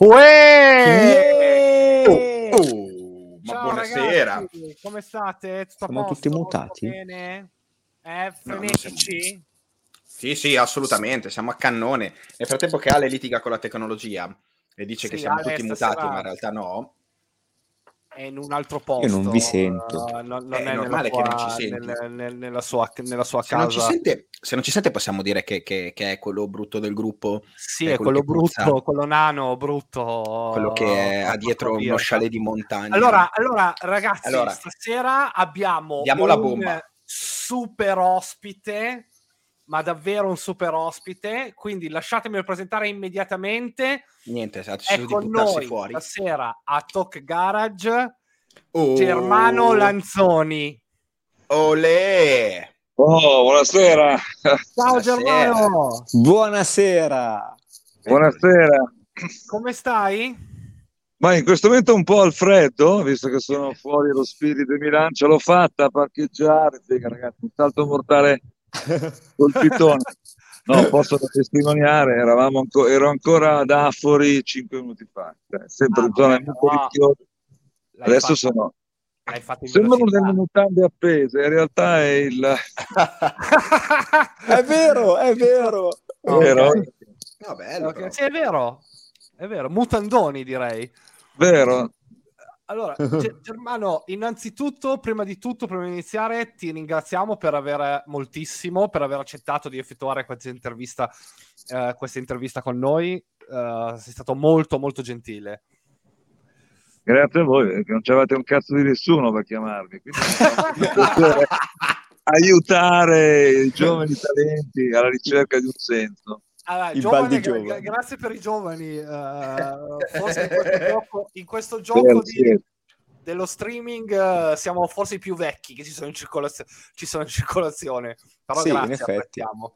Uè! Oh, oh, ma Ciao, buonasera. ragazzi, come state? Tutto Siamo posto? tutti Tutto mutati? bene? Eh, No, frenetici? Sì, sì, assolutamente, siamo a cannone. Nel frattempo che Ale litiga con la tecnologia e dice Sì, che siamo Ale, tutti stasera- mutati, ma in realtà no. È in un altro posto. Io non vi sento. eh, non, non È normale che sua, non ci nel- nel- nella sua, nella sua Se casa. non, ci sente, se non ci sente possiamo dire che, che- che è quello brutto del gruppo, Sì, è è quello quello che puzza. brutto, quello nano, brutto. quello che ha dietro uno chalet di montagna. Allora, allora ragazzi, Allora. stasera abbiamo Diamo un la bomba. super ospite, ma davvero un super ospite, quindi lasciatemi presentare immediatamente. Niente, ha È con noi fuori. stasera a Talk Garage Oh, Germano Lanzoni. Olè! Oh, buonasera. Ciao Buonasera. Germano, Buonasera! Buonasera. come stai? Ma in questo momento un po' al freddo, visto che sono fuori lo spirito di Milano, ce l'ho fatta a parcheggiare, ragazzi, un salto mortale col pitone. No, posso testimoniare, eravamo anco- ero ancora ad Afori cinque minuti fa, cioè, sempre Ah, in zona molto però rischiosa. Adesso fatto- sono, l'hai fatto in sembrano delle mutande appese, in realtà è il... È vero, è vero! è vero? No, bello. Ok, però. Sì, è vero, è vero, mutandoni direi. Vero? Allora, Ge- Germano, innanzitutto, prima di tutto, prima di iniziare, ti ringraziamo per aver moltissimo, per aver accettato di effettuare questa intervista, eh, questa intervista con noi. Eh, sei stato molto, molto gentile. Grazie a voi, perché non c'avete un cazzo di nessuno per chiamarmi. Quindi aiutare i giovani talenti alla ricerca di un senso. Allora, giovane, gra- grazie per i giovani. eh, forse in questo gioco, in questo gioco Grazie. di- dello streaming eh, siamo forse i più vecchi che ci sono in, circolazio- ci sono in circolazione. Però Sì, in grazie, effetti. apprezziamo.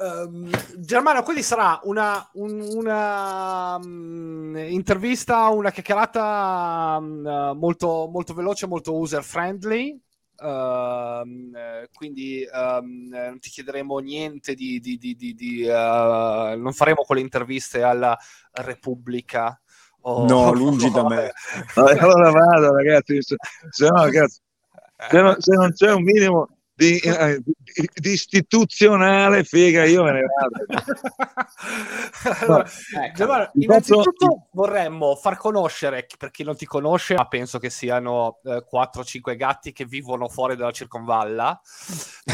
Ehm, Germano, quindi sarà una, un- una, mm, intervista, una chiacchierata eh, molto, molto veloce, molto user friendly. Eh, quindi eh, non ti chiederemo niente di, di- di- di- di, eh, non faremo quelle interviste alla Repubblica. o- No, lungi da me. Allora vado, ragazzi. Se, no, ragazzi, se, non, se non c'è un minimo di, eh, di- di istituzionale, figa, io me ne vado. Allora, ecco. Vi innanzitutto vorremmo far conoscere, per chi non ti conosce, ma penso che siano eh, 4-5 gatti che vivono fuori dalla circonvalla.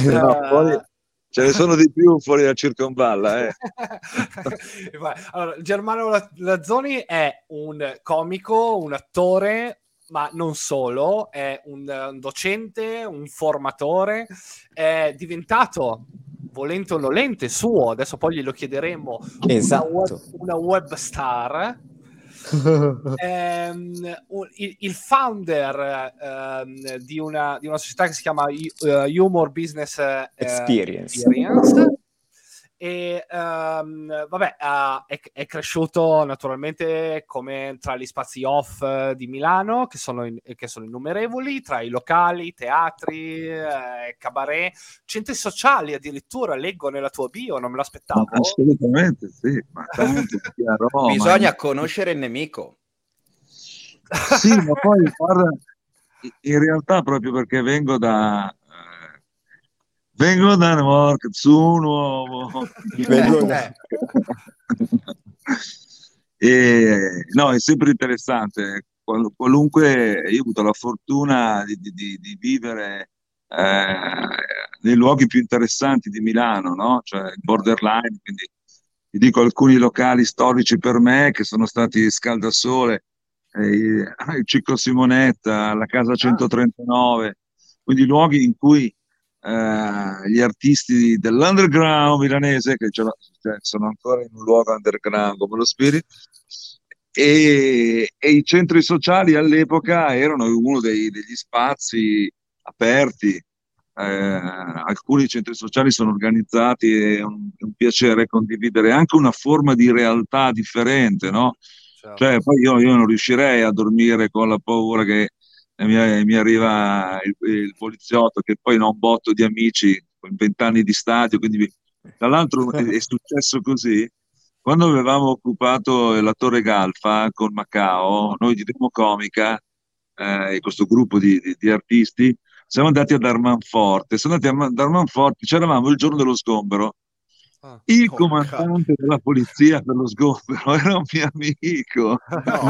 No, Eh, poi ce ne sono di più fuori da circonvalla. Eh. Allora, Germano La- Lazzoni è un comico, un attore, ma non solo, è un, un docente, un formatore, è diventato, volente o nolente, suo, adesso poi glielo chiederemo, Esatto. una, web, una web star. Ehm, il, il founder ehm, di, una, di una società che si chiama eh, Humor Business eh, Experience. Experience. E ehm, vabbè, ha- è, è cresciuto naturalmente come tra gli spazi off eh, di Milano, che sono, in- che sono innumerevoli, tra i locali, teatri, eh, cabaret, centri sociali addirittura, leggo nella tua bio, non me l'aspettavo. Assolutamente sì, ma tanto chiaro, no, ma- Bisogna conoscere il nemico. Sì, ma poi guarda, in realtà proprio perché vengo da eh, vengo da New York, su nuovo. Vengo da- e no, è sempre interessante. Qual- qualunque io ho avuto la fortuna di, di- di- di vivere eh, nei luoghi più interessanti di Milano, no? Cioè il borderline, quindi ti dico alcuni locali storici per me che sono stati Scaldasole, eh, il Ciclo Simonetta, la Casa 139, quindi luoghi in cui eh, gli artisti dell'underground milanese, che cioè, sono ancora in un luogo underground come lo Spirit, e, e i centri sociali all'epoca erano uno dei- degli spazi aperti. Eh, alcuni centri sociali sono organizzati e è un, è un piacere condividere anche una forma di realtà differente, no? Certo. Cioè, poi io, io non riuscirei a dormire con la paura che mi, mi arriva il, il poliziotto, che poi non botto di amici con vent'anni di stadio, quindi tra l'altro è, successo così. quando avevamo occupato la Torre Galfa con Macao, noi di Demo Comica, eh, questo gruppo di, di, di artisti, siamo andati ad Armanforte. Siamo andati a Armanforte, c'eravamo il giorno dello sgombero. Il oh, comandante della polizia per lo sgombero era un mio amico.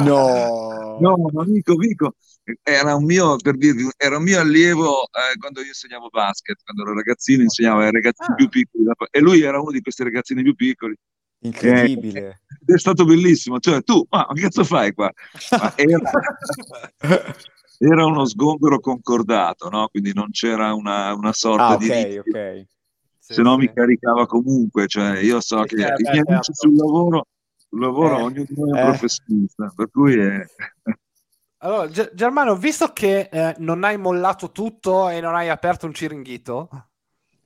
No. No, un amico, amico. Era un mio, per dirvi, era un mio allievo eh, quando io insegnavo basket, quando ero ragazzino insegnavo ai ragazzini Ah. più piccoli e lui era uno di questi ragazzini più piccoli. Incredibile. Ed è stato bellissimo, cioè tu, ma che cazzo fai qua? Ma era, era uno sgombero concordato, no? Quindi non c'era una, una sorta Ah, di ok, ok. Sì, se no sì. mi caricava comunque, cioè io so Sì, che eh, i miei amici certo. sul lavoro, sul lavoro Eh, ognuno è un eh. professionista, per cui è... Allora, Ge- Germano, visto che eh, non hai mollato tutto e non hai aperto un ciringhito,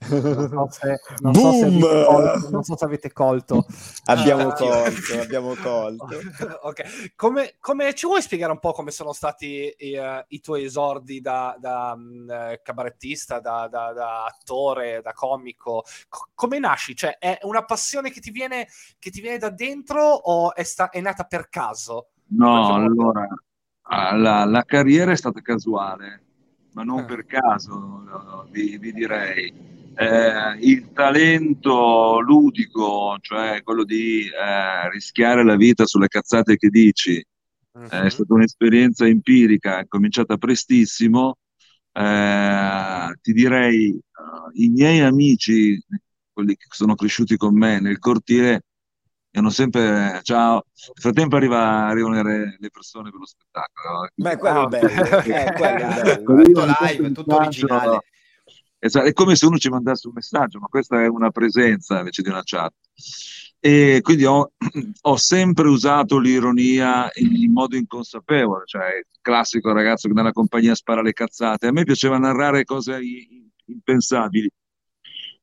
non so se, non so se Boom! avete colto, non so se avete colto. Abbiamo Ah, colto, abbiamo colto. ok, come, come- ci vuoi spiegare un po' come sono stati eh, i tuoi esordi da, da, eh, cabarettista, da, da- da attore, da comico? Co- come nasci? Cioè, è una passione che ti viene, che ti viene da dentro o è, sta- è nata per caso? No, allora, ah, la, la carriera è stata casuale, ma non Ah. per caso, no, vi, vi direi. Eh, il talento ludico, cioè quello di eh, rischiare la vita sulle cazzate che dici, Mhm. è stata un'esperienza empirica, è cominciata prestissimo. Eh, ti direi, eh, i miei amici, quelli che sono cresciuti con me nel cortile, hanno sempre ciao. Nel frattempo arriva- arrivano le, le persone per lo spettacolo. Ma è quello Ah, il bello, eh, quello è bello. Tutto live, intanto tutto originale. È come se uno ci mandasse un messaggio, ma questa è una presenza invece di una chat. E quindi ho, ho sempre usato l'ironia in modo inconsapevole, cioè il classico ragazzo che nella compagnia spara le cazzate. A me piaceva narrare cose impensabili.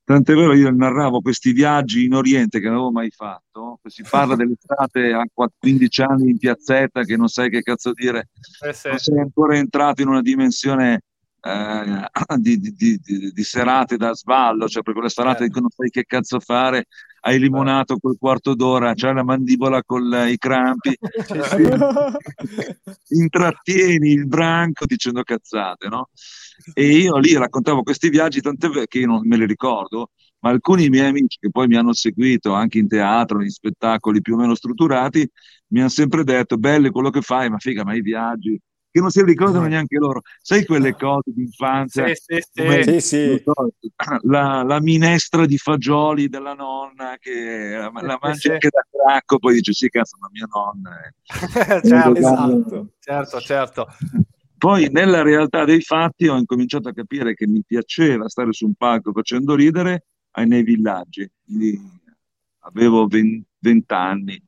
Tant'è vero, io narravo questi viaggi in Oriente che non avevo mai fatto. Si parla dell'estate a 15 anni in piazzetta che non sai che cazzo dire Eh, sì. non sei ancora entrato in una dimensione eh, di, di- di- di- serate da sballo, cioè per quelle serate in cui non sai che cazzo fare, hai limonato quel quarto d'ora, c'hai la mandibola con i crampi, intrattieni il branco dicendo cazzate, no? E io lì raccontavo questi viaggi, tant'è che io non me li ricordo, ma alcuni miei amici che poi mi hanno seguito anche in teatro, in spettacoli più o meno strutturati, mi hanno sempre detto, bello quello che fai, ma figa, ma i viaggi, che non si ricordano neanche loro. Sai quelle cose di infanzia? Sì, sì, sì. La, la minestra di fagioli della nonna che la, la Sì, mangi sì. anche da cracco, poi dice sì, cazzo, ma mia nonna. è- certo, Esatto. certo, certo. Poi nella realtà dei fatti ho incominciato a capire che mi piaceva stare su un palco facendo ridere ai nei villaggi. Quindi avevo 20, 20 anni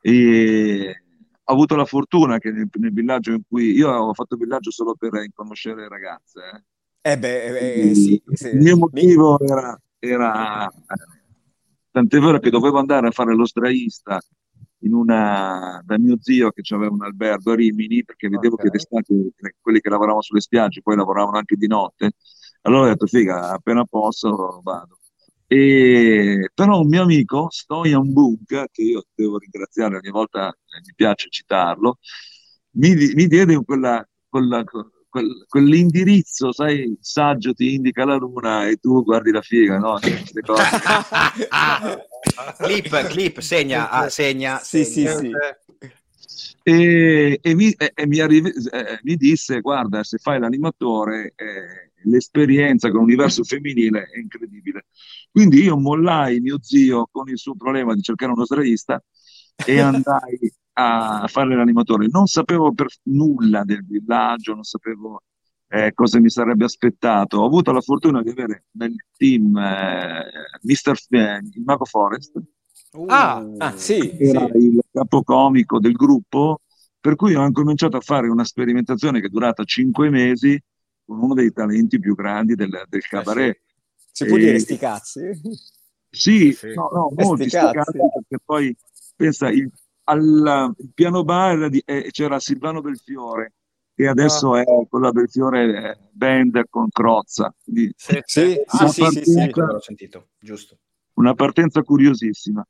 e ho avuto la fortuna che nel, nel villaggio in cui io ho fatto villaggio solo per conoscere ragazze. eh. Eh beh, eh, eh, sì, sì. Il mio motivo era, era tant'è vero che dovevo andare a fare lo sdraista in una, da mio zio che aveva un albergo a Rimini perché vedevo Ok. che d'estate quelli che lavoravano sulle spiagge poi lavoravano anche di notte allora ho detto figa appena posso vado e, però un mio amico Stojan Bunk che io devo ringraziare ogni volta eh, mi piace citarlo mi, mi diede quella, quella- quel- quell'indirizzo sai saggio ti indica la luna e tu guardi la figa no? Queste cose. clip, clip, segna, ah, segna. Sì, sì, segna. sì. E, e mi, e- e mi arrivi- eh, mi disse: Guarda, se fai l'animatore, eh, l'esperienza con l'universo femminile è incredibile. Quindi io mollai mio zio con il suo problema di cercare uno sdraista e andai a fare l'animatore. Non sapevo per nulla del villaggio, non sapevo eh, cosa mi sarebbe aspettato. Ho avuto la fortuna di avere nel team eh, Mr. F- eh, il Mago Forest Ah, Ah, sì, era sì. il capocomico del gruppo, per cui ho incominciato a fare una sperimentazione che è durata cinque mesi con uno dei talenti più grandi del, del cabaret. Si può E- dire sti cazzi? Sì, Sì. no, no, Eh, molti sti cazzi. perché poi pensa, il, al il piano bar di- eh, c'era Silvano Belfiore, che adesso è quella Belfiore eh, band con Crozza, quindi sì, Sì, Ah, sì, Una sì, sì, l'ho sentito, giusto. una partenza curiosissima.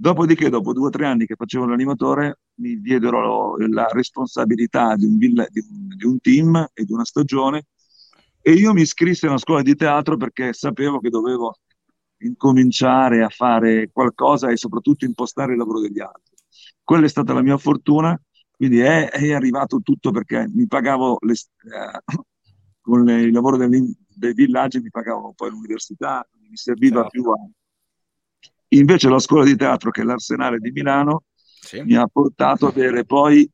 Dopodiché, dopo due o tre anni che facevo l'animatore, mi diedero la responsabilità di un, villa- di un- di un team e di una stagione e io mi iscrissi a una scuola di teatro perché sapevo che dovevo incominciare a fare qualcosa e soprattutto impostare il lavoro degli altri. Quella è stata la mia fortuna, quindi è, è arrivato tutto perché mi pagavo le- eh, con le- il lavoro degli- dei villaggi, mi pagavo poi l'università, mi serviva Certo. più a... Invece la scuola di teatro, che è l'Arsenale di Milano, Sì. mi ha portato ad avere poi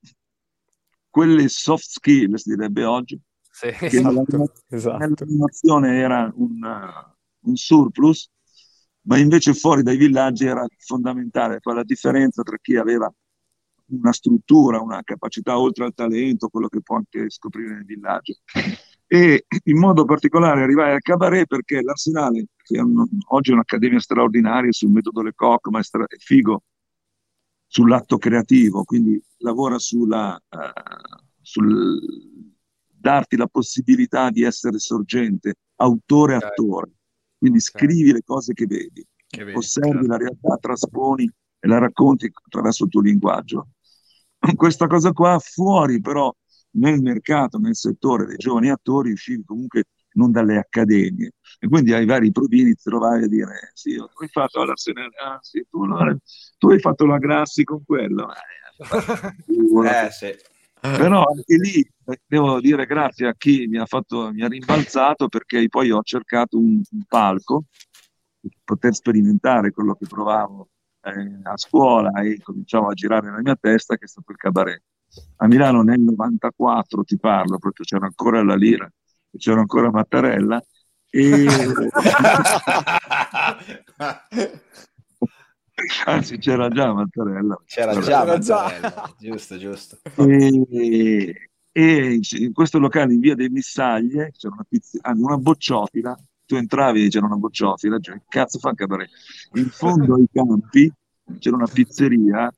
quelle soft skill, si direbbe oggi, Sì, che Esatto, esatto. era un, uh, un surplus, ma invece fuori dai villaggi era fondamentale, poi la differenza tra chi aveva una struttura, una capacità oltre al talento, quello che può anche scoprire nel villaggio. E in modo particolare arrivai al cabaret perché l'Arsenale, che è un- oggi è un'accademia straordinaria sul metodo Lecoq, ma è, stra- è figo sull'atto creativo, quindi lavora sulla, eh, sul darti la possibilità di essere sorgente, autore, attore. Quindi Ok. scrivi le cose che vedi, Che vedi, osservi certo. la realtà, trasponi e la racconti attraverso il tuo linguaggio. Questa cosa qua fuori però nel mercato, nel settore dei giovani attori, uscivi comunque non dalle accademie. E quindi ai vari provini ti trovavi a dire, sì, io- tu hai fatto l'Arsenale, ah sì, tu, allora- tu hai fatto la Grassi con quello. Eh, Eh, sì. Però anche lì eh, devo dire grazie a chi mi ha fatto, mi ha rimbalzato perché poi ho cercato un, un palco per poter sperimentare quello che provavo eh, a scuola e cominciavo a girare nella mia testa che è stato il cabaret. A Milano nel 94 ti parlo, proprio c'era ancora la Lira, e c'era ancora Mattarella e anzi c'era già Mattarella. C'era già. Mattarella. Giusto, giusto. E, e in questo locale in via dei Missaglie c'era una, pizz- ah, una bocciofila, tu entravi e c'era una bocciofila, cioè, cazzo fa cabaret? In fondo ai campi c'era una pizzeria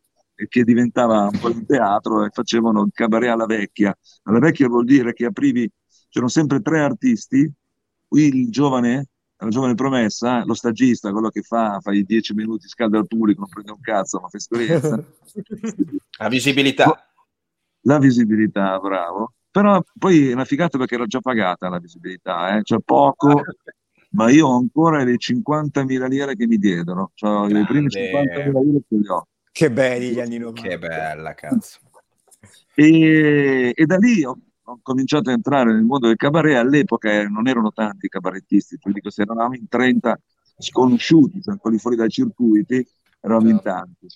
che diventava un po' un teatro e facevano il cabaret alla vecchia. Alla vecchia vuol dire che aprivi, c'erano sempre tre artisti, il giovane, la giovane promessa, lo stagista, quello che fa, fa i dieci minuti, scalda al pubblico, non prende un cazzo, ma fa esperienza. La visibilità. La visibilità, bravo. Però poi è una figata perché era già pagata la visibilità, eh? Cioè poco, ma io ho ancora le 50.000 lire che mi diedero. Cioè, le prime Grande. 50.000 lire ce le ho. Che belli gli anni 90. Che bella, cazzo. E, e da lì ho, ho cominciato a entrare nel mondo del cabaret. All'epoca eh, non erano tanti i cabarettisti, ti dico, se eravamo in 30 sconosciuti, cioè quelli fuori dai circuiti, eravamo in Certo. tanti.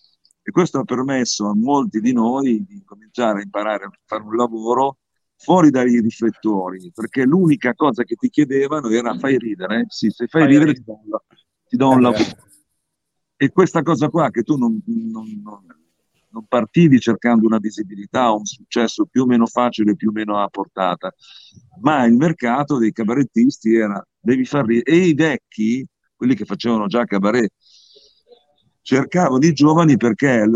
E questo ha permesso a molti di noi di cominciare a imparare a fare un lavoro fuori dai riflettori, perché l'unica cosa che ti chiedevano era fai ridere, sì, se fai Fai ridere ridere. ti do un, ti do un Eh, lavoro. E questa cosa qua che tu non, non- non- non partivi cercando una visibilità un successo più o meno facile, più o meno a portata, ma il mercato dei cabarettisti era devi far ridere. E i vecchi, quelli che facevano già cabaret, cercavano i giovani perché eh,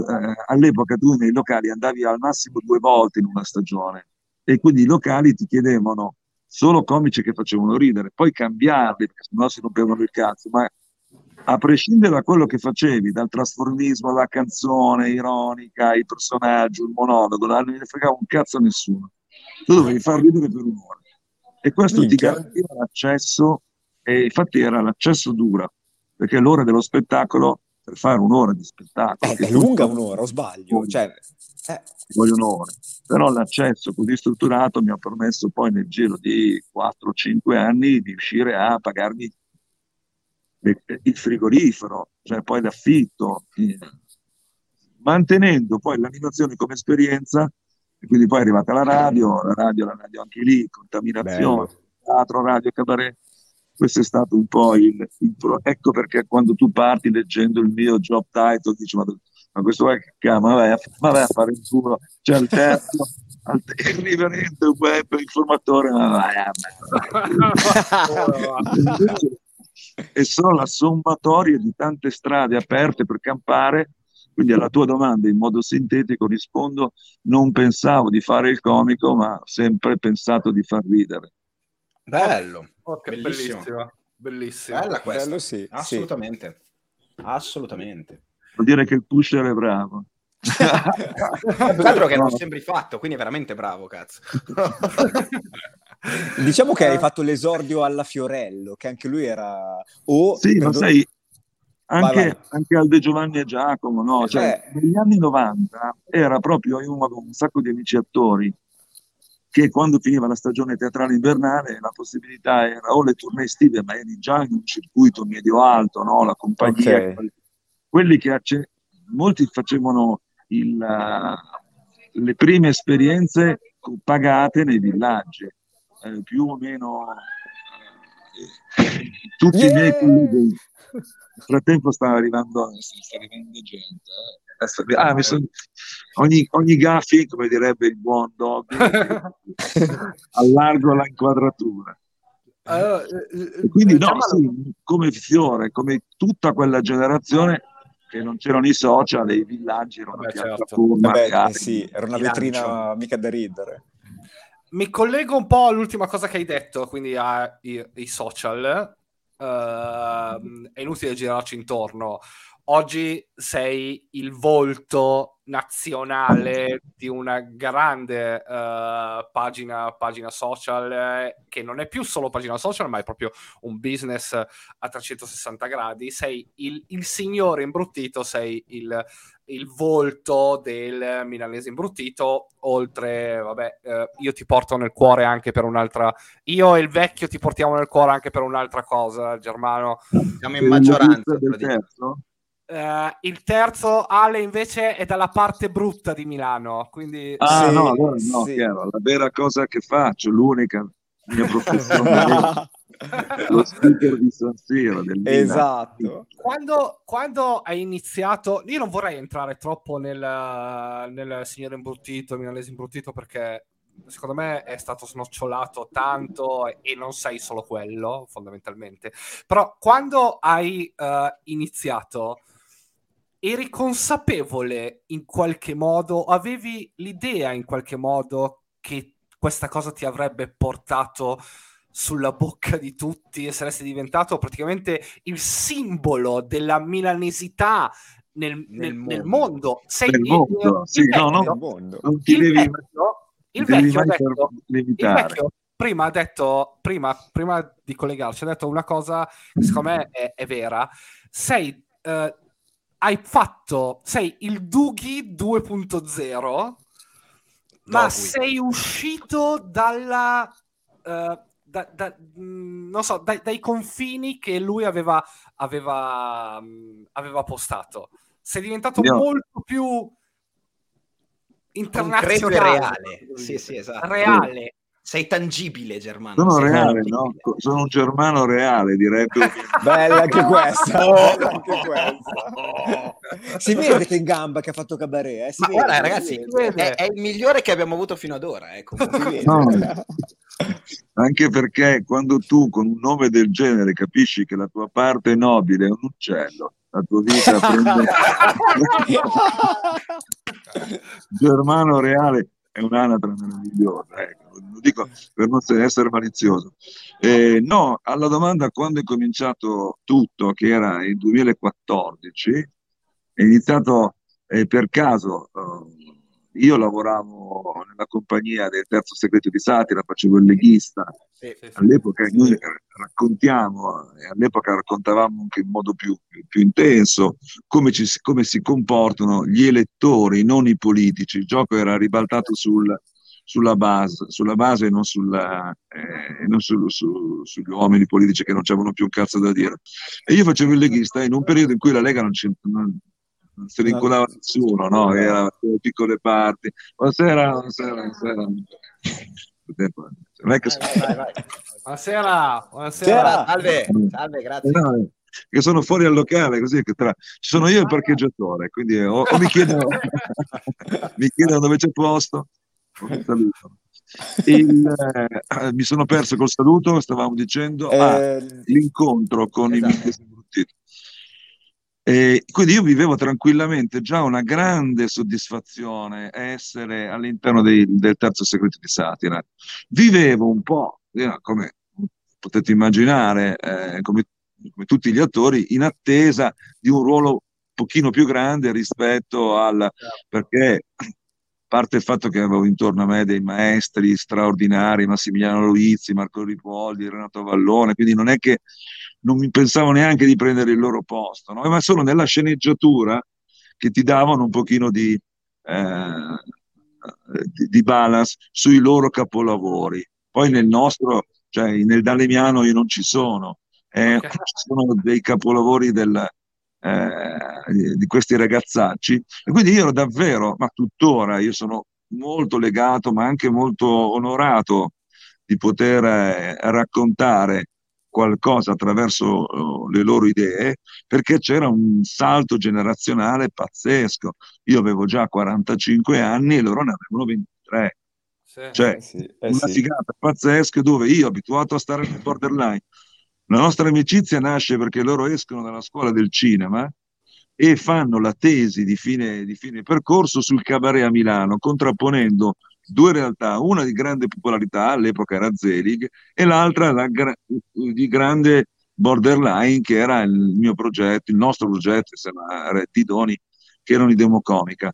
all'epoca tu nei locali andavi al massimo due volte in una stagione e quindi i locali ti chiedevano solo comici che facevano ridere, poi cambiarli perché sennò si rompevano il cazzo, ma a prescindere da quello che facevi, dal trasformismo alla canzone ironica, il personaggio, il monologo, non ne fregava un cazzo a nessuno. Tu dovevi far ridere per un'ora. E questo ti Minchia. garantiva l'accesso, e infatti era l'accesso dura, perché l'ora dello spettacolo, per fare un'ora di spettacolo, Eh, è lunga un'ora, o sbaglio? Cioè, eh, ci vogliono ore. Però l'accesso così strutturato mi ha permesso poi nel giro di 4-5 anni di riuscire a pagarmi il frigorifero, cioè poi l'affitto, eh, mantenendo poi l'animazione come esperienza, e quindi poi è arrivata la radio, la radio, la radio anche lì, contaminazione, bello. teatro, radio, cabaret. Questo è stato un po' il, il pro- Ecco perché quando tu parti leggendo il mio job title, dici, ma, ma questo qua che cazzo, ma vai a, ma vai a fare il culo, c'è il terzo, al- il riverente web informatore, ma vai a Invece è solo la sommatoria di tante strade aperte per campare. Quindi alla tua domanda in modo sintetico rispondo, non pensavo di fare il comico, ma ho sempre pensato di far ridere. Bello. Oh, Bellissimo. Bellissima. Bella questa. Bello sì, sì. Assolutamente. Assolutamente. vuol dire che il pusher è bravo. Altro che non sembri fatto, quindi è veramente bravo, cazzo. diciamo che hai fatto l'esordio alla Fiorello, che anche lui era... O, sì, ma sai, anche, vai, vai. anche Alde Giovanni e Giacomo, no? Cioè, eh. negli anni 90 era proprio, io avevo un sacco di amici attori che quando finiva la stagione teatrale invernale la possibilità era o le tournée estive, ma eri già in un circuito medio-alto, no? la compagnia, okay. quelli che acce- molti facevano il, uh, le prime esperienze pagate nei villaggi, eh, più o meno eh, tutti yeah! i miei colleghi nel frattempo sta arrivando, sta arrivando gente. Eh. Ah, son... ogni, ogni gaffi, come direbbe il buon Dobby, allargo la inquadratura. Allora, eh, quindi no, sì, come Fiore, come tutta quella generazione che non c'erano i social e i villaggi erano Vabbè, certo. Vabbè, eh sì, era una vetrina mica da ridere. Mi collego un po' all'ultima cosa che hai detto, quindi ai social uh, è inutile girarci intorno. Oggi sei il volto nazionale di una grande uh, pagina, pagina social eh, che non è più solo pagina social, ma è proprio un business a 360 gradi. Sei il, il signore imbruttito, sei il, il volto del milanese imbruttito, oltre, vabbè, eh, io ti porto nel cuore anche per un'altra, io e il vecchio ti portiamo nel cuore anche per un'altra cosa, Germano. Siamo in maggioranza. Del terzo? Uh, il terzo Ale invece è dalla parte brutta di Milano, quindi... Ah sì, no, allora no, sì. chiaro, la vera cosa che faccio, l'unica mia professione lo speaker di San Siro esatto. Quando, quando, hai iniziato io non vorrei entrare troppo nel, nel signore imbruttito milanese imbruttito perché secondo me è stato snocciolato tanto e non sei solo quello fondamentalmente. Però quando hai uh, iniziato eri consapevole in qualche modo avevi l'idea in qualche modo che questa cosa ti avrebbe portato sulla bocca di tutti e saresti diventato praticamente il simbolo della milanesità nel, nel, nel mondo. Sei nel mondo, il, sì, il vecchio, no, no, mondo. Non ti il devi, vecchio, il vecchio, detto, il vecchio prima ha detto, prima, prima, di collegarci, ha detto una cosa che secondo me è, è vera. Sei, uh, hai fatto, sei il Dughi 2.0, ma sei uscito dalla... Uh, da, da, mm, non so, dai, dai, confini che lui aveva, aveva, mm, aveva postato. Sei diventato no. molto più internazionale. reale. Sì, sì, esatto. Reale. Sei tangibile, Germano. Sono Sei reale, no? Sono un germano reale, direbbe. Bella anche questa. Oh, anche questa. si vede che in gamba che ha fatto cabaret. Eh? Ma vede, guarda, ragazzi, è, è, il migliore che abbiamo avuto fino ad ora. Eh, no, anche perché quando tu con un nome del genere capisci che la tua parte nobile è un uccello, la tua vita prende... Germano Reale è un'anatra meravigliosa, ecco. lo dico per non essere malizioso. Eh, no, alla domanda quando è cominciato tutto, che era il 2014, è iniziato eh, per caso... Eh, io lavoravo nella compagnia del terzo segreto di Satira, facevo il leghista. All'epoca noi raccontiamo, e all'epoca raccontavamo anche in modo più, più intenso come, ci, come, si comportano gli elettori, non i politici. Il gioco era ribaltato sul, sulla, base, sulla base e non, sulla, eh, non su, su, sugli uomini politici che non c'erano più un cazzo da dire. E io facevo il leghista in un periodo in cui la Lega non, non, non si vincolava nessuno, no? Era piccole parti. Buonasera, buonasera, buonasera. Non è che... vai, vai, vai. Buonasera, buonasera. Salve, salve, grazie. No, che sono fuori al locale, così che tra... ci sono io e il parcheggiatore, quindi o, o mi, chiedono, mi chiedono dove c'è posto. Il, eh, mi sono perso col saluto, stavamo dicendo eh, ah, l'incontro con esatto. i miei e quindi io vivevo tranquillamente già una grande soddisfazione essere all'interno dei, del terzo segreto di Satira. Vivevo un po', come potete immaginare, eh, come, come, tutti gli attori, in attesa di un ruolo pochino più grande rispetto al... perché a parte il fatto che avevo intorno a me dei maestri straordinari, Massimiliano Loizzi, Marco Ripoldi, Renato Vallone, quindi non è che non mi pensavo neanche di prendere il loro posto, no? ma solo nella sceneggiatura che ti davano un pochino di, eh, di, di balance sui loro capolavori. Poi nel nostro, cioè nel Dalemiano io non ci sono, eh, okay. ci sono dei capolavori del, eh, di questi ragazzacci e quindi io ero davvero, ma tuttora io sono molto legato ma anche molto onorato di poter eh, raccontare qualcosa attraverso uh, le loro idee, perché c'era un salto generazionale pazzesco. Io avevo già 45 anni e loro ne avevano 23. Sì, cioè, eh sì, eh una sì. figata pazzesca dove io, abituato a stare nel borderline, la nostra amicizia nasce perché loro escono dalla scuola del cinema e fanno la tesi di fine, di fine percorso sul cabaret a Milano, contrapponendo due realtà, una di grande popolarità, all'epoca era Zelig, e l'altra gra- di grande borderline, che era il mio progetto, il nostro progetto, era Tidoni, che erano i Democomica.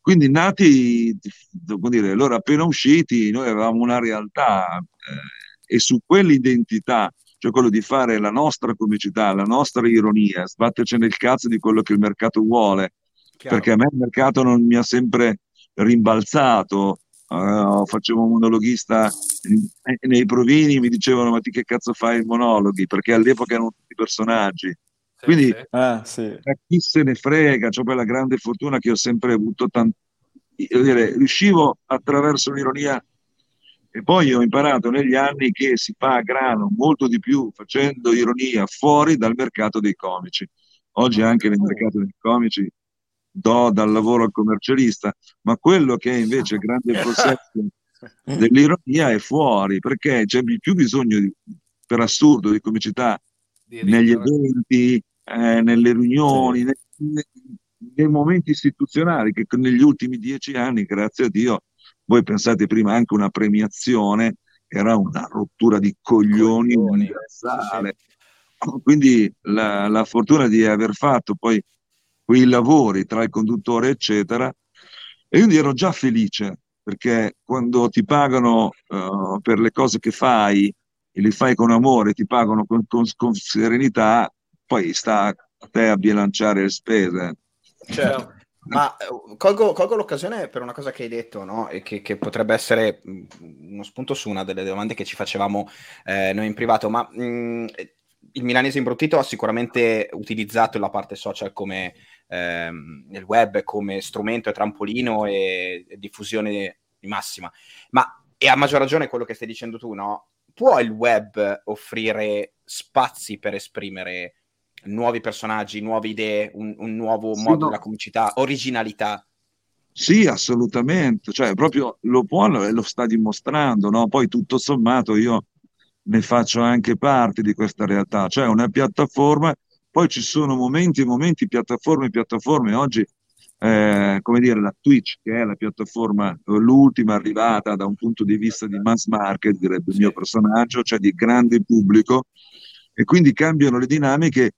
Quindi nati, devo dire, loro appena usciti, noi avevamo una realtà eh, e su quell'identità, cioè quello di fare la nostra comicità, la nostra ironia, sbatterci nel cazzo di quello che il mercato vuole, Chiaro. perché a me il mercato non mi ha sempre rimbalzato, Uh, facevo un monologhista nei provini mi dicevano ma ti che cazzo fai i monologhi perché all'epoca erano tutti personaggi sì, quindi sì. Ah, sì. chi se ne frega c'ho quella grande fortuna che ho sempre avuto tanto dire, riuscivo attraverso l'ironia e poi ho imparato negli anni che si fa a grano molto di più facendo ironia fuori dal mercato dei comici oggi anche nel mercato dei comici do dal lavoro al commercialista, ma quello che è invece grande processo dell'ironia è fuori, perché c'è più bisogno, di, per assurdo, di comicità negli eventi, eh, nelle riunioni, sì. nei, nei, momenti istituzionali, che negli ultimi dieci anni, grazie a Dio, voi pensate prima anche una premiazione, era una rottura di coglioni, coglioni. universale. Sì, sì. Quindi la, la fortuna di aver fatto poi quei lavori tra il conduttore, eccetera. E quindi ero già felice perché quando ti pagano uh, per le cose che fai e le fai con amore, ti pagano con, con, con serenità, poi sta a te a bilanciare le spese. Certo. Ma eh, colgo, colgo, l'occasione per una cosa che hai detto, no? E che, che, potrebbe essere mm, uno spunto su una delle domande che ci facevamo eh, noi in privato. Ma mh, mm, il milanese imbruttito ha sicuramente utilizzato la parte social come ehm, nel web come strumento e trampolino e, e diffusione di massima. Ma e a maggior ragione quello che stai dicendo tu, no? Può il web offrire spazi per esprimere nuovi personaggi, nuove idee, un, un nuovo sì, modo no. della comicità, originalità? Sì, assolutamente, cioè proprio lo può e lo sta dimostrando, no? Poi tutto sommato io ne faccio anche parte di questa realtà, cioè una piattaforma poi ci sono momenti e momenti, piattaforme e piattaforme. Oggi, eh, come dire, la Twitch, che è la piattaforma, l'ultima arrivata da un punto di vista di mass market, direbbe il mio personaggio, cioè di grande pubblico, e quindi cambiano le dinamiche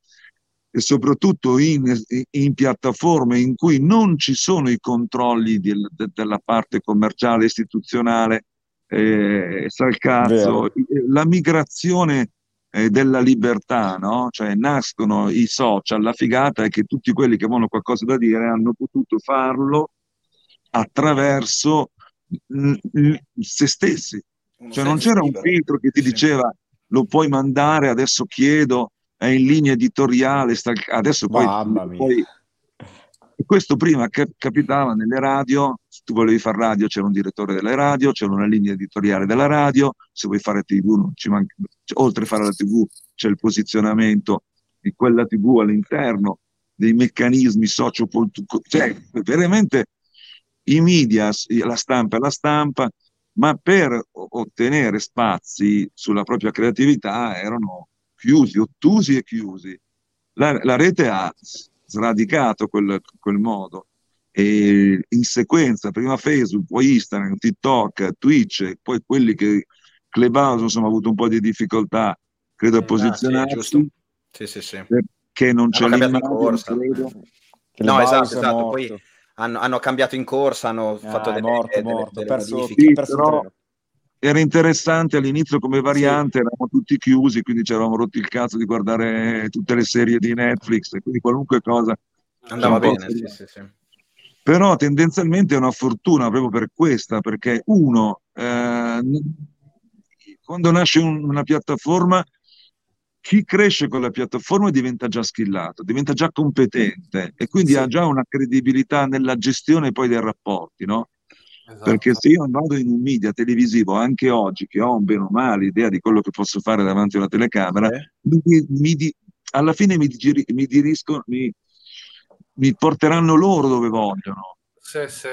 e soprattutto in, in, piattaforme in cui non ci sono i controlli di, de, della parte commerciale, istituzionale, eh, sta il cazzo, la migrazione eh, della libertà, no? Cioè nascono i social, la figata è che tutti quelli che avevano qualcosa da dire hanno potuto farlo attraverso mh, mh, se stessi. Cioè non c'era un filtro che ti diceva lo puoi mandare, adesso chiedo, è in linea editoriale, sta, adesso poi, poi e questo prima cap- capitava nelle radio, se tu volevi fare radio c'era un direttore delle radio, c'era una linea editoriale della radio, se vuoi fare tv, manca, cioè, oltre a fare la tv c'è il posizionamento di quella tv all'interno, dei meccanismi sociopolitici, cioè veramente i media, la stampa è la stampa, ma per ottenere spazi sulla propria creatività erano chiusi, ottusi e chiusi. La, la rete ha sradicato quel, quel modo. E in sequenza, prima Facebook, poi Instagram, TikTok, Twitch, poi quelli che Clubhouse insomma, ha avuto un po' di difficoltà, credo, a posizionarsi. Ah, sì, sì, sì, Perché non c'è credo. Che No, esatto, esatto, poi hanno, hanno cambiato in corsa, hanno Ah, fatto delle, morto, delle- morto, delle perso, modifiche. Sì, però-. Era interessante all'inizio come variante, eravamo tutti chiusi, quindi ci eravamo rotti il cazzo di guardare tutte le serie di Netflix, e quindi qualunque cosa. Andava bene, sì, sì, sì. Però tendenzialmente è una fortuna proprio per questa, perché uno, eh, quando nasce un- una piattaforma, chi cresce con la piattaforma diventa già skillato, diventa già competente e quindi Sì. ha già una credibilità nella gestione poi dei rapporti, no? Esatto. Perché se io vado in un media televisivo anche oggi, che ho un bene o male idea di quello che posso fare davanti a una telecamera, Eh? mi- mi alla fine mi, digeri- mi dirisco- mi- mi porteranno loro dove vogliono. Sì, sì.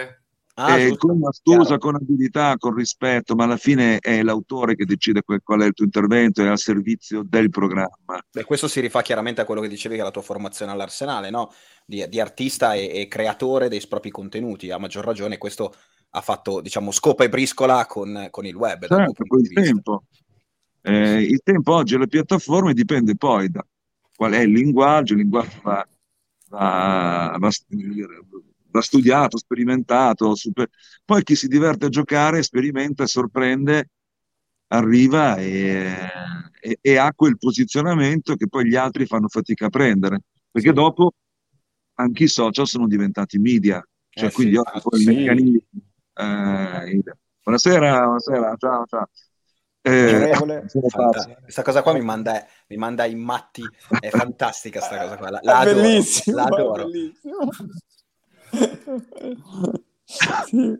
Ah, Eh, con astusa, chiaro. con abilità, con rispetto, ma alla fine è l'autore che decide qual è il tuo intervento e al servizio del programma. E questo si rifà chiaramente a quello che dicevi che è la tua formazione all'Arsenale, no? Di, di artista e, e creatore dei propri contenuti. A maggior ragione questo ha fatto, diciamo, scopa e briscola con, con il web. Certo, di vista. tempo. Eh, il tempo oggi alle piattaforme dipende poi da qual è il linguaggio, il linguaggio va, va- va- va studiato, sperimentato, super- poi chi si diverte a giocare, sperimenta, sorprende, arriva e, e- e ha quel posizionamento che poi gli altri fanno fatica a prendere, perché Sì. dopo anche i social sono diventati media, cioè Eh sì, quindi infatti, poi i sì. meccanismi... eh, buonasera, buonasera, ciao, ciao. Eh. Questa cosa qua mi manda, mi manda in matti, è fantastica sta cosa qua, la, È la adoro, bellissimo, la adoro. bellissimo. Sì.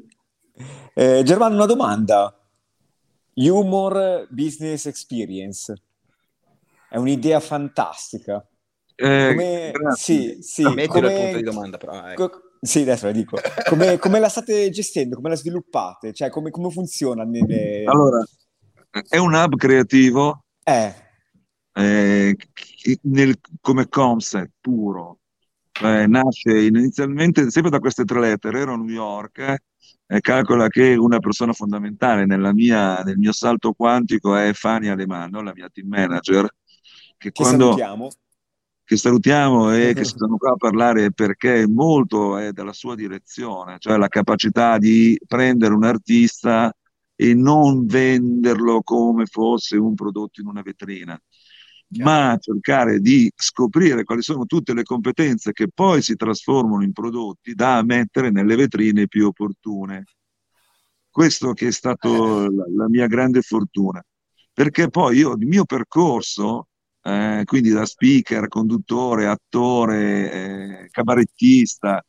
Eh, Germano, una domanda. Humor Business Experience. È un'idea fantastica. Eh, Come, sì, sì, Mettilo il come- punto di domanda, però. ecco. co- sì, adesso la dico. Come, come la state gestendo? Come la sviluppate? Cioè, come, come funziona nelle... Allora, è un hub creativo Eh, eh, nel- come concept puro. Eh, nasce inizialmente sempre da queste tre lettere, ero a New York eh, e calcola che una persona fondamentale nella mia- nel mio salto quantico è Fania Alemano, la mia team manager, che che quando salutiamo. che salutiamo e che sono qua a parlare perché molto è dalla sua direzione, cioè la capacità di prendere un artista e non venderlo come fosse un prodotto in una vetrina, ma cercare di scoprire quali sono tutte le competenze che poi si trasformano in prodotti da mettere nelle vetrine più opportune. Questo che è stato la, la mia grande fortuna, perché poi io il mio percorso eh, quindi da speaker, conduttore, attore, eh, cabarettista,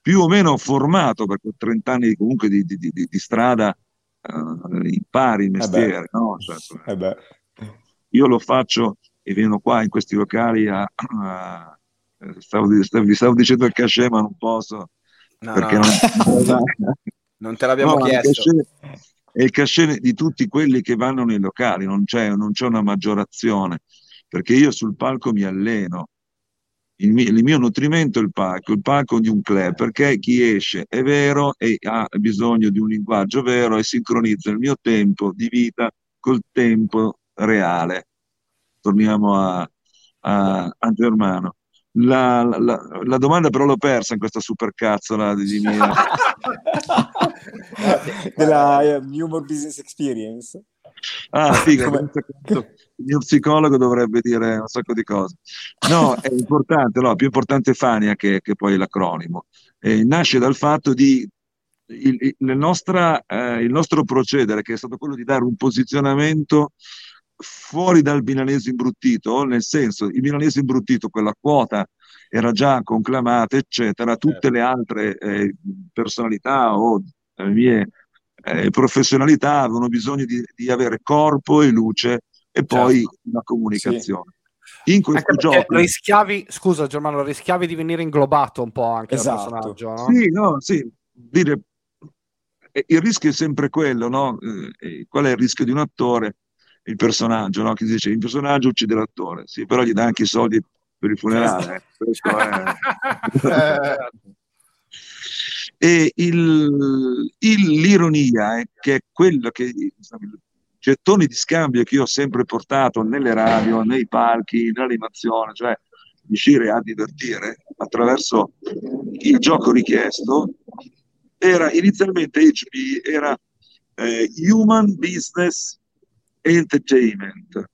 più o meno formato, perché ho 30 anni comunque di, di- di- di strada, eh, impari il mestiere, no? Cioè, Eh beh. Io lo faccio e vengo qua in questi locali a... a- stavo, stavo- vi stavo dicendo il cachet, ma non posso, No, perché no, non... non te l'abbiamo No, il chiesto. cachet- è il cachet di tutti quelli che vanno nei locali, non c'è, non c'è una maggiorazione, perché io sul palco mi alleno. Il mio, il mio nutrimento è il palco, il palco di un club, perché chi esce è vero e ha bisogno di un linguaggio vero e sincronizza il mio tempo di vita col tempo reale. Torniamo a, a, a Germano. La, la- la domanda però l'ho persa in questa supercazzola di, di mia. Della Humor Business Experience. Ah, Come- quanto il mio psicologo dovrebbe dire un sacco di cose. No, è importante, no, più importante è Fania che, che poi l'acronimo. Eh, nasce dal fatto di il, il- nostra, eh, il nostro procedere, che è stato quello di dare un posizionamento fuori dal milanese imbruttito, nel senso, il milanese imbruttito, quella quota era già conclamata, eccetera, tutte le altre eh, personalità o eh, mie eh, professionalità avevano bisogno di, di avere corpo e luce e poi una comunicazione. In questo gioco, rischiavi, scusa Germano, rischiavi di venire inglobato un po' anche Esatto. dal personaggio, no? Sì, no, sì, dire, eh, il rischio è sempre quello, no? Eh, eh, qual è il rischio di un attore? Il personaggio, no? Chi dice il personaggio uccide l'attore, sì, però gli dà anche i soldi per il funerale. eh. È- E il- il- l'ironia è che è quello che insomma, i gettoni di scambio che io ho sempre portato nelle radio, nei palchi, nell'animazione, cioè riuscire a divertire attraverso il gioco richiesto era inizialmente HB era eh, Human Business Entertainment.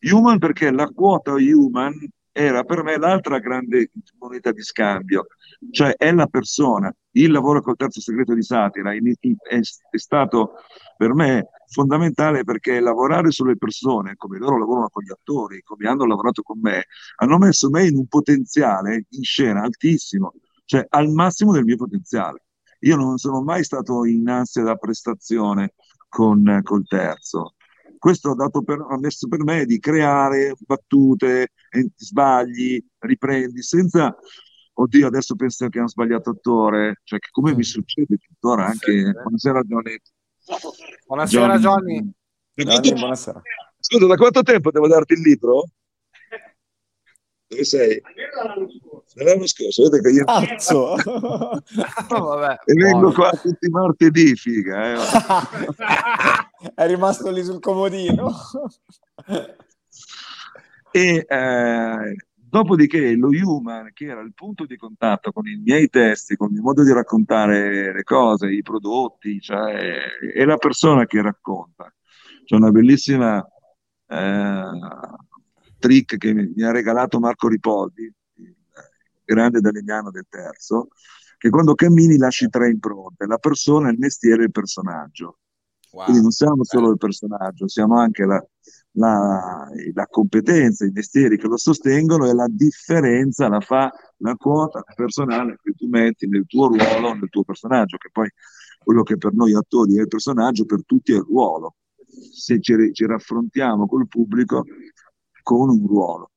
Human perché la quota human era per me l'altra grande moneta di scambio, cioè è la persona. Il lavoro col terzo segreto di satira è, è, è stato per me fondamentale perché lavorare sulle persone, come loro lavorano con gli attori, come hanno lavorato con me, hanno messo me in un potenziale in scena altissimo, cioè al massimo del mio potenziale. Io non sono mai stato in ansia da prestazione con col terzo. Questo ha, dato per, ha messo per me di creare battute, sbagli, riprendi, senza oddio, adesso penso che hanno sbagliato attore, cioè che come mi succede tuttora anche. Sì. Buonasera Johnny. Buonasera Johnny. Johnny. Johnny buonasera. Scusa, da quanto tempo devo darti il libro? Dove sei? L'anno scorso, vedete che io... Cazzo! Oh, vabbè, e vengo qua tutti i martedì, figa. Eh. È rimasto lì sul comodino. e eh, dopodiché lo human, che era il punto di contatto con i miei testi, con il mio modo di raccontare le cose, i prodotti, cioè, è la persona che racconta. C'è una bellissima... Eh, trick che mi, ha regalato Marco Ripoldi, il grande dalegnano del terzo, che quando cammini lasci tre impronte, la persona, il mestiere e il personaggio. Wow. Quindi non siamo solo il personaggio, siamo anche la, la, la, competenza, i mestieri che lo sostengono e la differenza la fa la quota personale che tu metti nel tuo ruolo, nel tuo personaggio, che poi quello che per noi attori è il personaggio, per tutti è il ruolo. Se ci, ci raffrontiamo col pubblico, con un ruolo.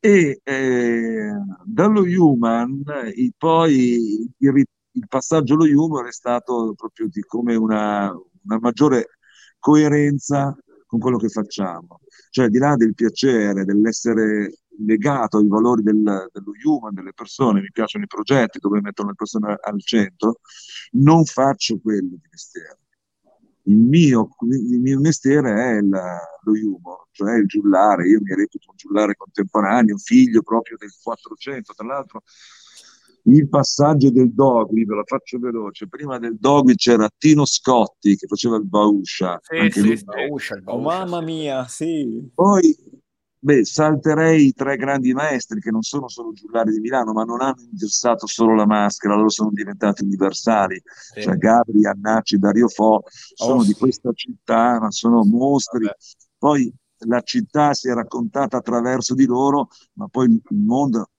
E eh, dallo human il, poi il, il, passaggio allo humor è stato proprio di come una, una maggiore coerenza con quello che facciamo, cioè di là del piacere, dell'essere legato ai valori del, dello human, delle persone, mi piacciono i progetti dove mettono le persone al centro, non faccio quello di mestiere il mio, il mio mestiere è la, lo humor, cioè il giullare. Io mi reputo un giullare contemporaneo, figlio proprio del 400. Tra l'altro, il passaggio del Dogui, ve la faccio veloce. Prima del Dogui c'era Tino Scotti che faceva il Bauscia. Sì, sì, il Bauscia, il Bauscia. Oh, mamma mia, sì. Poi Beh, salterei i tre grandi maestri che non sono solo giullari di Milano, ma non hanno indossato solo la maschera, loro sono diventati universali. Sì. Cioè Gabri, Annacci, Dario Fo sono oh, di questa città, ma sono mostri. Vabbè. Poi la città si è raccontata attraverso di loro, ma poi il mondo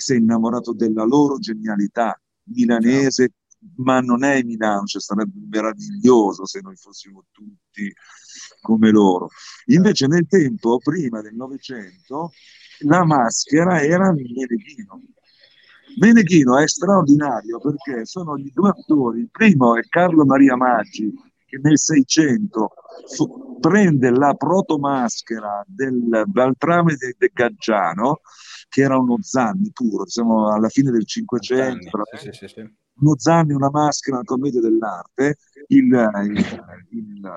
si è innamorato della loro genialità milanese, ma non è Milano, cioè sarebbe meraviglioso se noi fossimo tutti come loro. Invece nel tempo, prima del Novecento, la maschera era Meneghino. Meneghino è straordinario perché sono gli due attori, il primo è Carlo Maria Maggi, che nel 600 fu, prende la protomaschera del Beltrame de, de Gaggiano, che era uno Zanni puro, siamo alla fine del 500, Zanni, sì, sì, sì. uno Zanni, una maschera, una commedia dell'arte, il, il, il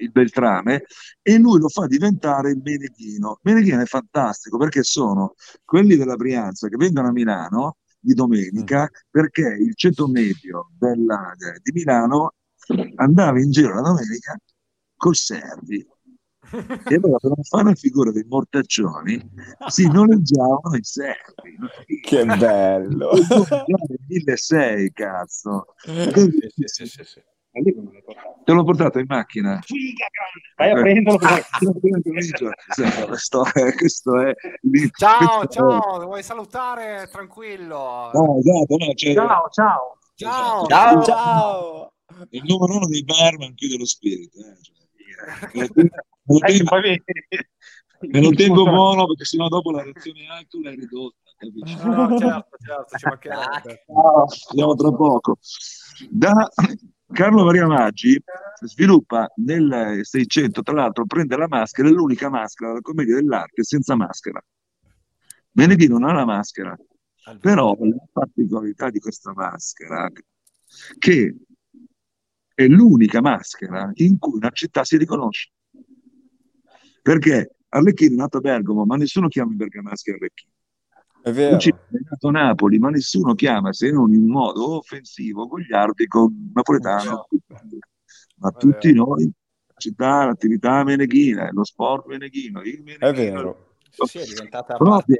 il Beltrame, e lui lo fa diventare il Meneghino. Meneghino è fantastico perché sono quelli della Brianza che vengono a Milano di domenica mm. perché il ceto medio della, di Milano andava in giro la domenica col Servi. E allora per non fare una figura dei mortaccioni si noleggiavano i servi. Che bello! 1600, cazzo! Sì, sì, sì, sì. Te l'ho portato in macchina. Vai a prenderlo. questo è, questo è ciao, ciao, vuoi salutare? Tranquillo. No, esatto, no, cioè... ciao, ciao. Ciao, ciao. ciao. Il numero uno dei barman chiude lo spirito. Eh. Cioè, me lo tengo, me lo tengo buono perché sennò dopo la reazione alcol è ridotta. No, certo, certo, ci mancherebbe. Andiamo tra poco. Da Carlo Maria Maggi sviluppa nel 600, tra l'altro prende la maschera, è l'unica maschera della commedia dell'arte senza maschera. Venerdì non ha la maschera, però la particolarità di questa maschera che è l'unica maschera in cui una città si riconosce. Perché Arlecchino è nato a Bergamo, ma nessuno chiama i bergamaschi Arlecchino. È vero. Puccini è nato a Napoli, ma nessuno chiama, se non in modo offensivo, gogliardico, napoletano. Ma È tutti noi, la città, l'attività meneghina, lo sport meneghino, il È meneghino, vero. Sì, è diventata Proprio.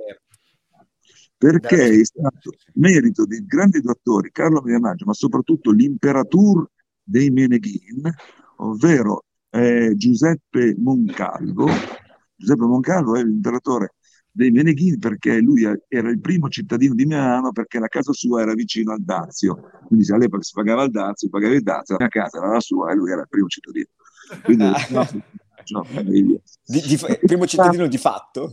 perché è stato merito di grandi dottori, Carlo Mediamaggio, ma soprattutto l'imperatur dei Meneghin, ovvero eh, Giuseppe Moncalvo. Giuseppe Moncalvo è l'imperatore dei Meneghin perché lui era il primo cittadino di Milano perché la casa sua era vicino al Dazio, quindi se all'epoca si pagava il Dazio, pagava il Dazio, la casa era la sua e lui era il primo cittadino. Quindi, Ah. no, no. Di- di- primo cittadino di fatto.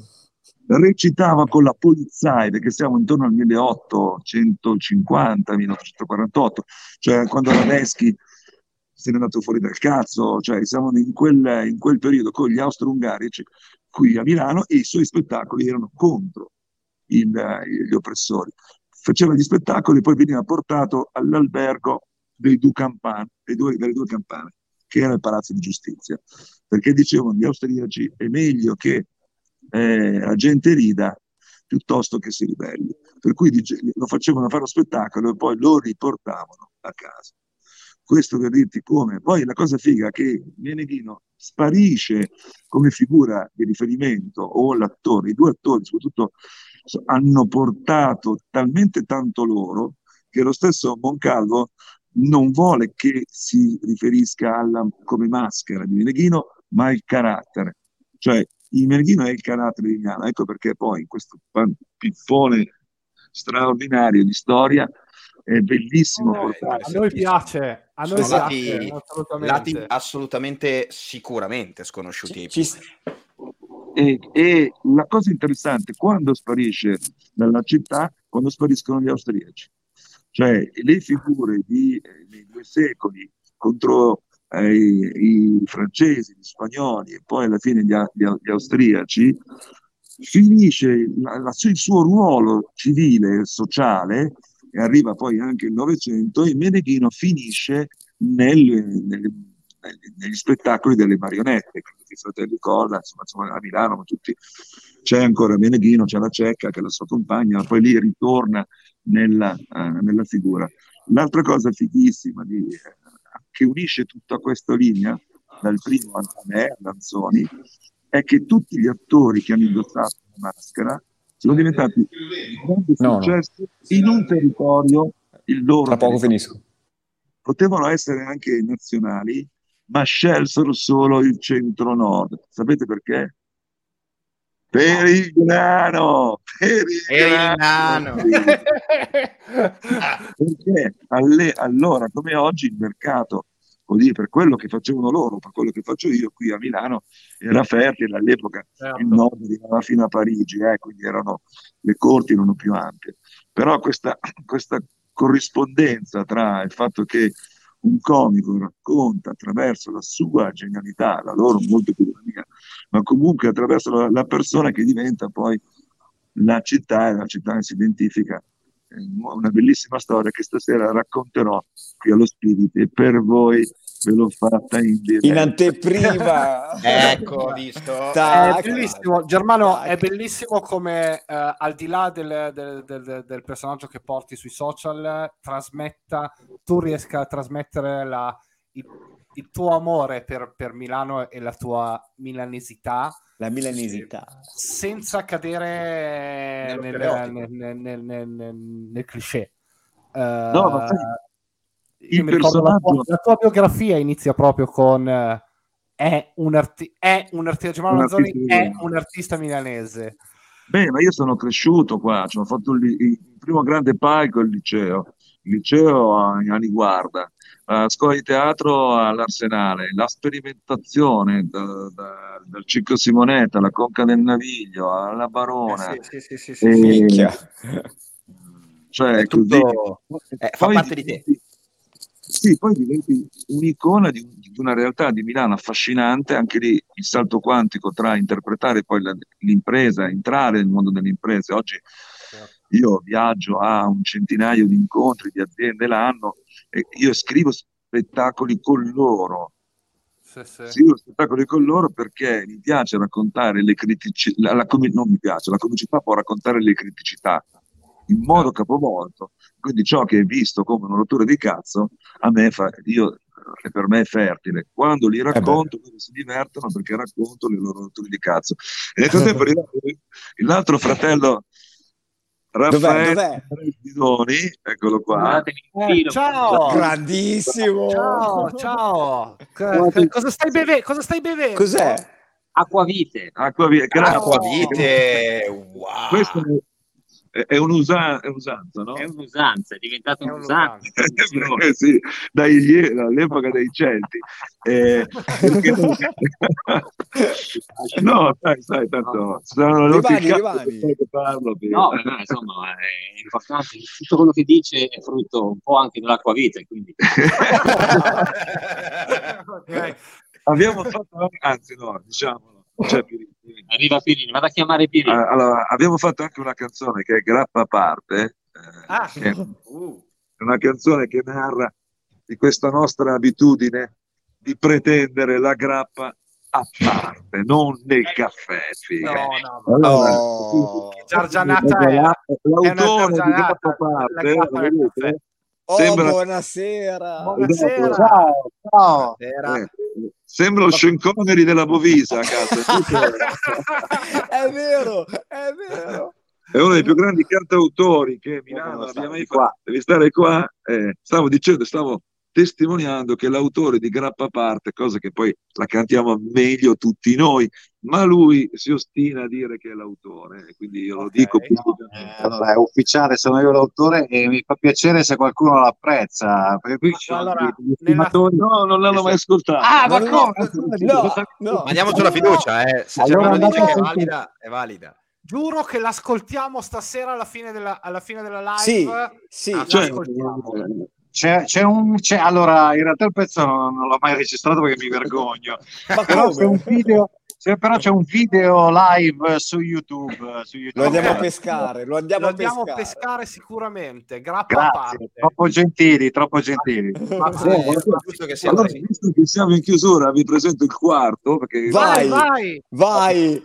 recitava con la polizia perché siamo intorno al 1850 1848 cioè quando Radeschi se n'è andato fuori dal cazzo cioè siamo in quel, in quel periodo con gli austro-ungarici qui a Milano e i suoi spettacoli erano contro il- gli oppressori faceva gli spettacoli e poi veniva portato all'albergo dei due campane, due- delle due campane che era il palazzo di giustizia perché dicevano gli austriaci è meglio che eh, la gente rida piuttosto che si ribelli. Per cui dice- lo facevano fare lo spettacolo e poi lo riportavano a casa. Questo per dirti come. Poi la cosa figa è che Meneghino sparisce come figura di riferimento o l'attore, i due attori soprattutto so- hanno portato talmente tanto loro che lo stesso Moncalvo non vuole che si riferisca alla, come maschera di Meneghino, ma al carattere. Cioè, il Meneghino è il carattere di Milano, ecco perché poi in questo pippone straordinario di storia è bellissimo Oh, portare. a noi piace, a noi Sono piace, lati, assolutamente. lati assolutamente sicuramente sconosciuti Ci- più. E, e la cosa interessante, quando sparisce dalla città, quando spariscono gli austriaci, cioè le figure di, eh, dei due secoli contro eh, i, i francesi, gli spagnoli e poi alla fine gli, gli gli austriaci, finisce la- la- il suo ruolo civile e sociale, e arriva poi anche il Novecento, e Meneghino finisce nel- nel- negli spettacoli delle marionette, i fratelli Colla, insomma, insomma, a Milano, ma tutti, c'è ancora Meneghino, c'è la Cecca che è la sua compagna, poi lì ritorna nella, eh, nella figura. L'altra cosa fighissima di- eh, che unisce tutta questa linea, dal primo a me, a Lanzoni, è che tutti gli attori che hanno indossato la maschera sono diventati di grande No, no. successo in un territorio, il loro Tra poco territorio. finisco. Potevano essere anche nazionali, ma scelsero solo il centro-nord. Sapete perché? Per il grano! Per il Per il grano. Perché alle- allora, come oggi, il mercato, così per quello che facevano loro, per quello che faccio io qui a Milano, era fertile all'epoca. Certo. Il nord arrivava fino a Parigi, eh, quindi erano, le corti erano più ampie. Però questa, questa corrispondenza tra il fatto che un comico racconta attraverso la sua genialità, la loro molto più della mia, ma comunque attraverso la, la persona che diventa poi la città e la città si identifica. Una bellissima storia che stasera racconterò qui allo Spiriti e per voi ve l'ho fatta in diretta. In anteprima. Ecco, visto? È bellissimo, Germano, Tac. è bellissimo come eh, al di là del, del- del- del personaggio che porti sui social, trasmetta, tu riesca a trasmettere la- il, il tuo amore per, per Milano e la tua milanesità La milanesità. senza cadere nel, nel, nel, nel, nel- nel- nel cliché. Eh, No, ma sai, io il mi ricordo la tua, personaggio- la tua biografia inizia proprio con eh, è un, arti- è un artista Germano Un Manzoni artista è milanese. un artista milanese Beh, ma io sono cresciuto qua, cioè, ho fatto il, il primo grande palco il liceo, il liceo a, a Niguarda, la scuola di teatro all'Arsenale, la sperimentazione da- da- dal Cicco Simonetta, alla Conca del Naviglio, alla Barona, Eh, sì, sì, sì, sì, sì, E- sì. Minchia. cioè È tutto- così. eh, fa Poi parte di te. Sì, poi diventi un'icona di, di una realtà di Milano affascinante, anche lì il salto quantico tra interpretare poi la- l'impresa, entrare nel mondo delle imprese. Oggi io viaggio a un centinaio di incontri di aziende l'anno e io scrivo spettacoli con loro. sì, sì. Seguo spettacoli con loro perché mi piace raccontare le criticità, la, comi- non mi piace, la comicità può raccontare le criticità in modo capovolto, quindi ciò che è visto come una rottura di cazzo, a me fa, io, eh, per me è fertile. Quando li racconto, loro si divertono perché racconto le loro rotture di cazzo. E nel frattempo l'altro fratello Raffaele Dov'è? Bidoni, eccolo qua. Eh, ciao! Grandissimo! Ciao, ciao! Co- cosa stai bevendo? Cosa stai bevendo? Cos'è? Acquavite. Acquavite, grazie. Acquavite, wow. Questo è, un'usa- è un'usanza, no? È un'usanza, è diventata È un'usanza. un'usanza. Sì, dagli- dall'epoca dei Celti. Eh, perché- no, sai, sai, tanto Rivani, cazzo Rivani. che parlo. per- No, no, insomma, è importante. Tutto quello che dice è frutto un po' anche dell'acquavite, quindi Ok. Abbiamo fatto, anzi no, diciamolo, c'è Pirini. arriva Pirini, vado a chiamare Pirini. Ah, Allora, abbiamo fatto anche una canzone che è Grappa a parte, eh, Ah. che è Uh, una canzone che narra di questa nostra abitudine di pretendere la grappa a parte, non nel caffè. figa. No, no, no. Allora, Oh. Giargianata è- l'autore di giargianata, Grappa a la parte, Oh, Sembra- buonasera. Buonasera. Ciao, ciao. era... Eh, sembra lo Sean Connery della Bovisa è vero, è vero. è uno dei più grandi cantautori che Milano abbia mai fatto. Devi stare qua. Eh, stavo dicendo, stavo testimoniando che l'autore di Grappa a parte, cosa che poi la cantiamo meglio tutti noi, ma lui si ostina a dire che è l'autore, quindi io lo dico Eh, pubblicamente. allora è ufficiale, sono io l'autore e mi fa piacere se qualcuno l'apprezza. Perché qui ci sono Allora, gli estimatori. No, non l'hanno mai ascoltato. Ah, Non- d'accordo. No, no. Ma diamoci la fiducia, eh. Se Allora Germano dice andate che è valida, è valida. Giuro che l'ascoltiamo stasera alla fine della, alla fine della live. Sì, sì. Ah, Cioè, l'ascoltiamo. C'è, c'è un, c'è- allora, in realtà il pezzo non, non l'ho mai registrato perché mi vergogno. Ma Però c'è video, c'è- però c'è un video live su YouTube. Su YouTube. Lo andiamo a pescare, lo andiamo Lo a andiamo a pescare. pescare sicuramente. Grappa a Grazie, parte. troppo gentili, troppo gentili. Ma- Sì, giusto che sia Allora, visto che siamo in chiusura, vi presento il quarto, perché Vai. Vai, vai.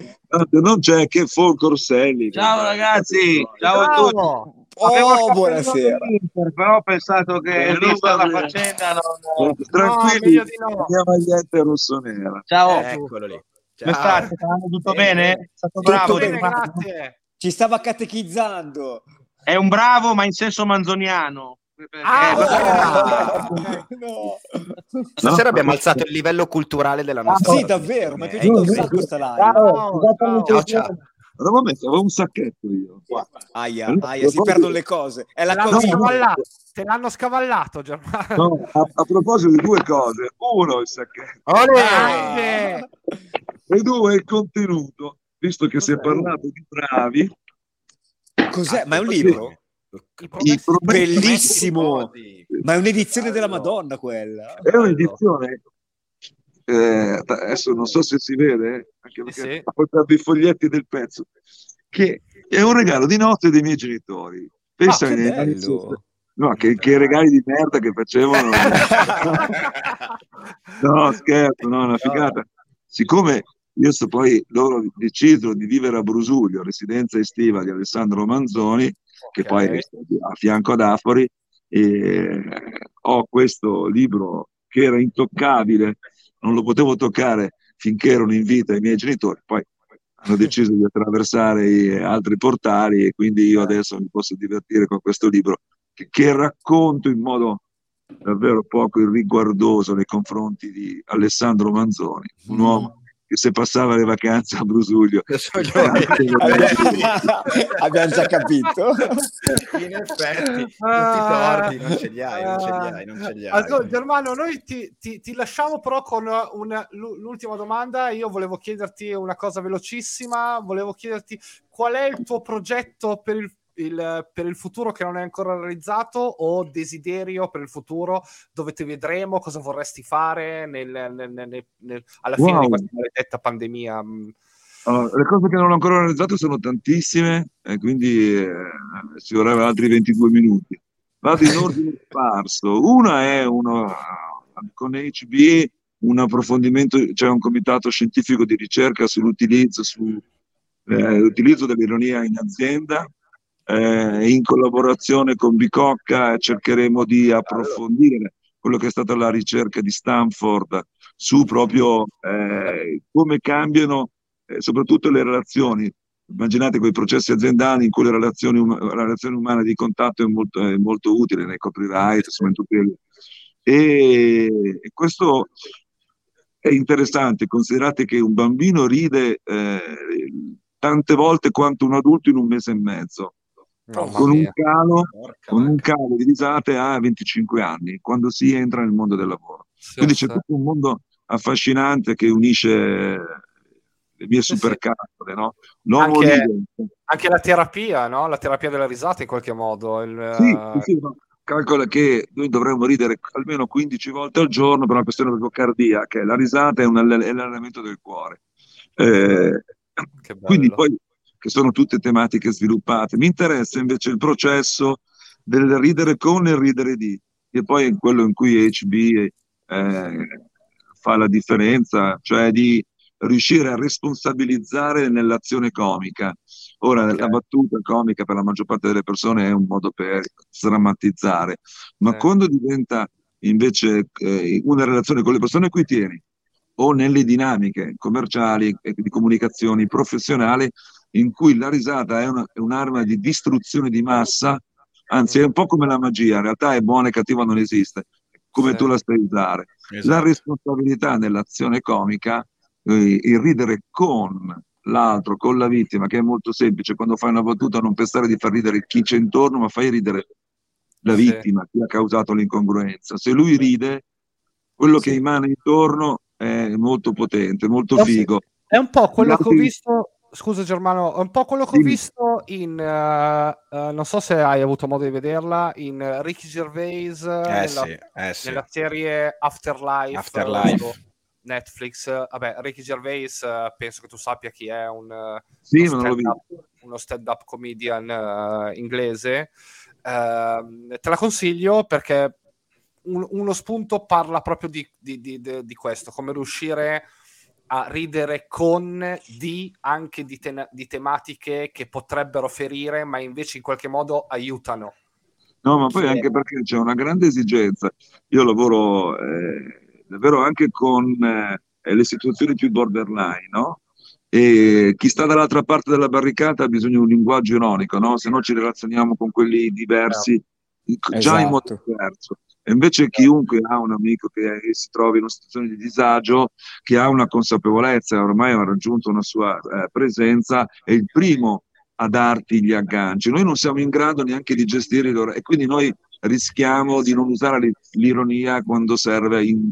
Non c'è che Folco Orselli. Ciao ragazzi, ciao a tutti. Oh, buonasera. però ho pensato che Eh, vista no, la faccenda Eh, non... Tranquilli, meglio di no. la mia maglietta rossonera. Ciao, Eccolo lì. come Ciao. state? Sta andando tutto bene? È stato Tutto bravo. bene, grazie. Ci stava catechizzando. È un bravo, ma in senso manzoniano. Ah, no. no. Stasera No? abbiamo alzato il livello culturale della nostra Sì, davvero, mi è Eh, piaciuto un sacco sta live. Ciao, ciao. Ciao, Allora, vabbè, avevo un sacchetto io. Aia, aia, si perdono le cose. È la Te l'hanno Covid. scavallato, te l'hanno scavallato Germano. No, a, a proposito di due cose, uno il sacchetto Grande. e due il contenuto, visto che si è parlato di bravi. Cos'è? Ma è un libro? I I Bellissimo. Ma è un'edizione della Madonna quella. È un'edizione, eh, adesso non so se si vede, anche perché Sì, ho portato i foglietti del pezzo, che è un regalo di notte dei miei genitori. Pensa Ah, che ai- bello. No, che, che regali di merda che facevano. no, scherzo, no, una figata. Siccome io so poi loro decidono di vivere a Brusuglio, residenza estiva di Alessandro Manzoni, che Ok. poi è a fianco ad Afori, e ho questo libro che era intoccabile, non lo potevo toccare finché ero in vita ai miei genitori, poi hanno deciso di attraversare i altri portali e quindi io adesso mi posso divertire con questo libro che, che racconto in modo davvero poco irriguardoso nei confronti di Alessandro Manzoni, un Mm. uomo che se passava le vacanze a Brusuglio Abbiamo già capito. In effetti, tutti i torti, non ce li hai, non ce li hai, non ce li hai. Ascolta, Germano, noi ti, ti- ti lasciamo però con una- l'u- l'ultima domanda. Io volevo chiederti una cosa velocissima. Volevo chiederti qual è il tuo progetto per il, il- per il futuro che non è ancora realizzato o desiderio per il futuro dove ti vedremo, cosa vorresti fare nel- nel- nel- alla fine Wow. di questa maledetta pandemia. Mm. Allora, le cose che non ho ancora realizzato sono tantissime e quindi eh, ci vorrebbero altri 22 minuti. Vado in ordine sparso. Una è uno con HB un approfondimento, c'è un comitato scientifico di ricerca sull'utilizzo, su, eh, dell'ironia in azienda. Eh, in collaborazione con Bicocca cercheremo di approfondire quello che è stata la ricerca di Stanford su proprio eh, come cambiano eh, soprattutto le relazioni. Immaginate quei processi aziendali in cui la relazione, um- la relazione umana di contatto è molto, è molto utile nei copyright, insomma, in tutti le... e, e questo è interessante, considerate che un bambino ride eh, tante volte quanto un adulto in un mese e mezzo, Con un, calo, con un calo di risate a 25 anni, quando si entra nel mondo del lavoro. Sì, Quindi c'è sì. tutto un mondo affascinante che unisce le mie Sì, supercazzole, no? L'uomo Anche-. Anche la terapia, no? La terapia della risata in qualche modo. il- Sì, eh, sì, no. Calcola che noi dovremmo ridere almeno 15 volte al giorno per una questione proprio cardiaca. La risata è, un, alle- è l'allenamento del cuore. Eh, che bello. quindi poi, che sono tutte tematiche sviluppate. Mi interessa invece il processo del ridere con e ridere di, che poi è quello in cui HB eh, fa la differenza, cioè di riuscire a responsabilizzare nell'azione comica. Ora, Ok. la battuta comica per la maggior parte delle persone è un modo per sdrammatizzare, ma Sì. quando diventa invece eh, una relazione con le persone a cui tieni o nelle dinamiche commerciali e di comunicazioni professionali in cui la risata è, una- è un'arma di distruzione di massa, anzi è un po' come la magia, in realtà è buona e cattiva non esiste, come tu la sai usare. La Esatto. responsabilità nell'azione comica, eh, il ridere con l'altro, con la vittima, che è molto semplice, quando fai una battuta non pensare di far ridere chi c'è intorno, ma fai ridere la Sì. vittima, chi ha causato l'incongruenza. Se lui ride, quello che Sì. emana intorno è molto potente, molto figo. È un po' quello che ho visto. Scusa Germano, è un po' quello che ho visto in. eh, eh, non so se hai avuto modo di vederla. In Ricky Gervais Eh nella, sì, eh sì. nella serie Afterlife. Afterlife. Netflix. Vabbè, Ricky Gervais, eh, penso che tu sappia chi è, un, Sì, uno stand-up, uno stand-up comedian inglese. Ehm, te la consiglio perché un- uno spunto parla proprio di, di- di- di- di questo, come riuscire a ridere con di anche di, te- di tematiche che potrebbero ferire, ma invece in qualche modo aiutano. No, ma poi anche perché c'è una grande esigenza. Io lavoro eh, davvero anche con eh, le situazioni più borderline, no? E chi sta dall'altra parte della barricata ha bisogno di un linguaggio ironico, no? Se no ci relazioniamo con quelli diversi, già in modo Esatto. diverso. E invece chiunque ha un amico che si trova in una situazione di disagio, che ha una consapevolezza, ormai ha raggiunto una sua eh, presenza, è il primo a darti gli agganci. Noi non siamo in grado neanche di gestire loro, e quindi noi rischiamo di non usare li- l'ironia quando serve in,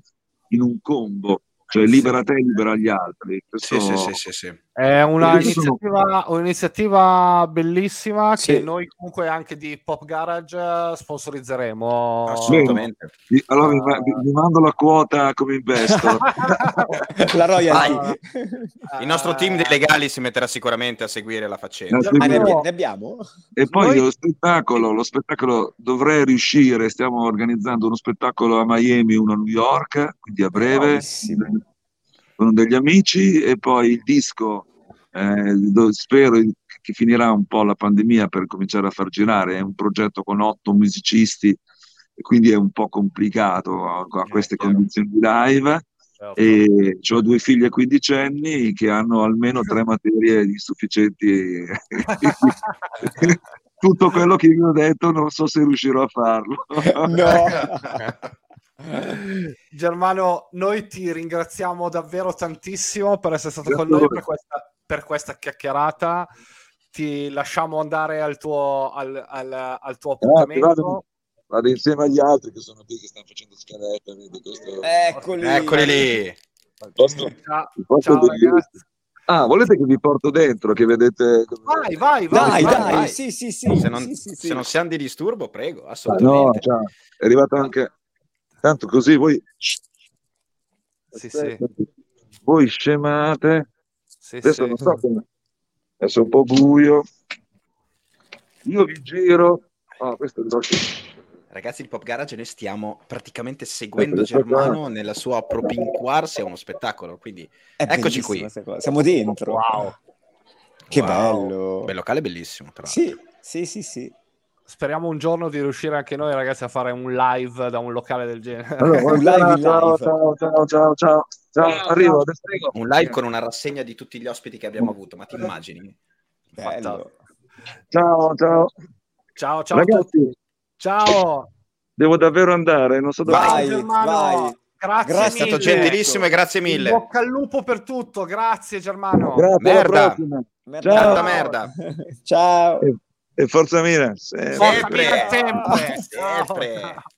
in un combo, cioè libera te e libera gli altri. Questo- Sì, sì, sì, sì, sì. È una iniziativa, un'iniziativa bellissima Sì. che noi comunque anche di Pop Garage eh, sponsorizzeremo. Assolutamente. Vi- Allora vi, vi- vi mando la quota come investo. La royalty. Il nostro team dei legali si metterà sicuramente a seguire la faccenda. Eh, Ah, ne, quindi- abbi- ne abbiamo? E poi Noi- lo spettacolo, lo spettacolo dovrei riuscire, stiamo organizzando uno spettacolo a Miami, uno a New York, quindi a breve, Bravissimo. con degli amici, e poi il disco, eh, do- spero che finirà un po' la pandemia per cominciare a far girare, è un progetto con otto musicisti, e quindi è un po' complicato a, a queste chiaro. condizioni di live. Certo. E ho due figlie quindicenni che hanno almeno tre materie di sufficienti. Tutto quello che vi ho detto non so se riuscirò a farlo. No. Germano, noi ti ringraziamo davvero tantissimo per essere stato Grazie con noi per questa, per questa chiacchierata. Ti lasciamo andare al tuo, al, al- al tuo vado, appuntamento. Vado insieme agli altri che sono qui che stanno facendo scaletta. Questo... Eccoli. Eccoli lì. Posto- Ciao, posto ciao, ragazzi. Ah, volete che vi porto dentro, che vedete... Vai, vai, vai. Dai, vai, dai, vai. sì, sì, sì. Se non, sì, sì, sì. se non siamo di disturbo, prego, Ah, no, assolutamente. ciao. È arrivato anche... Tanto così voi... Sì, sì, Voi scemate. Sì, Adesso sì. non so come... Adesso è un po' buio. Io vi giro... Ah, questo è il Ragazzi di Pop Garage, noi stiamo praticamente seguendo Germano nella sua propinquarsi, è uno spettacolo, quindi È Eccoci qui. Siamo dentro. Wow. Che Wow. bello. Bel locale bellissimo, tra l'altro. Sì, sì, sì, sì. Speriamo un giorno di riuscire anche noi, ragazzi, a fare un live da un locale del genere. Allora, Un live ciao, live. ciao, ciao, ciao, ciao, ciao, arrivo. Un live con una rassegna di tutti gli ospiti che abbiamo avuto, ma ti immagini? Bello. ciao, ciao. Ciao, ciao tutti. Ragazzi, Ciao. devo davvero andare, non so dove... Vai, Germano. vai. Grazie, Grazie È stato mille. gentilissimo e grazie In mille. bocca al lupo per tutto. Grazie, Germano. Grazie, Merda. Merda. Ciao. Merda. Ciao. E forza Milan. sempre. Forza Sempre. Sempre. Sempre.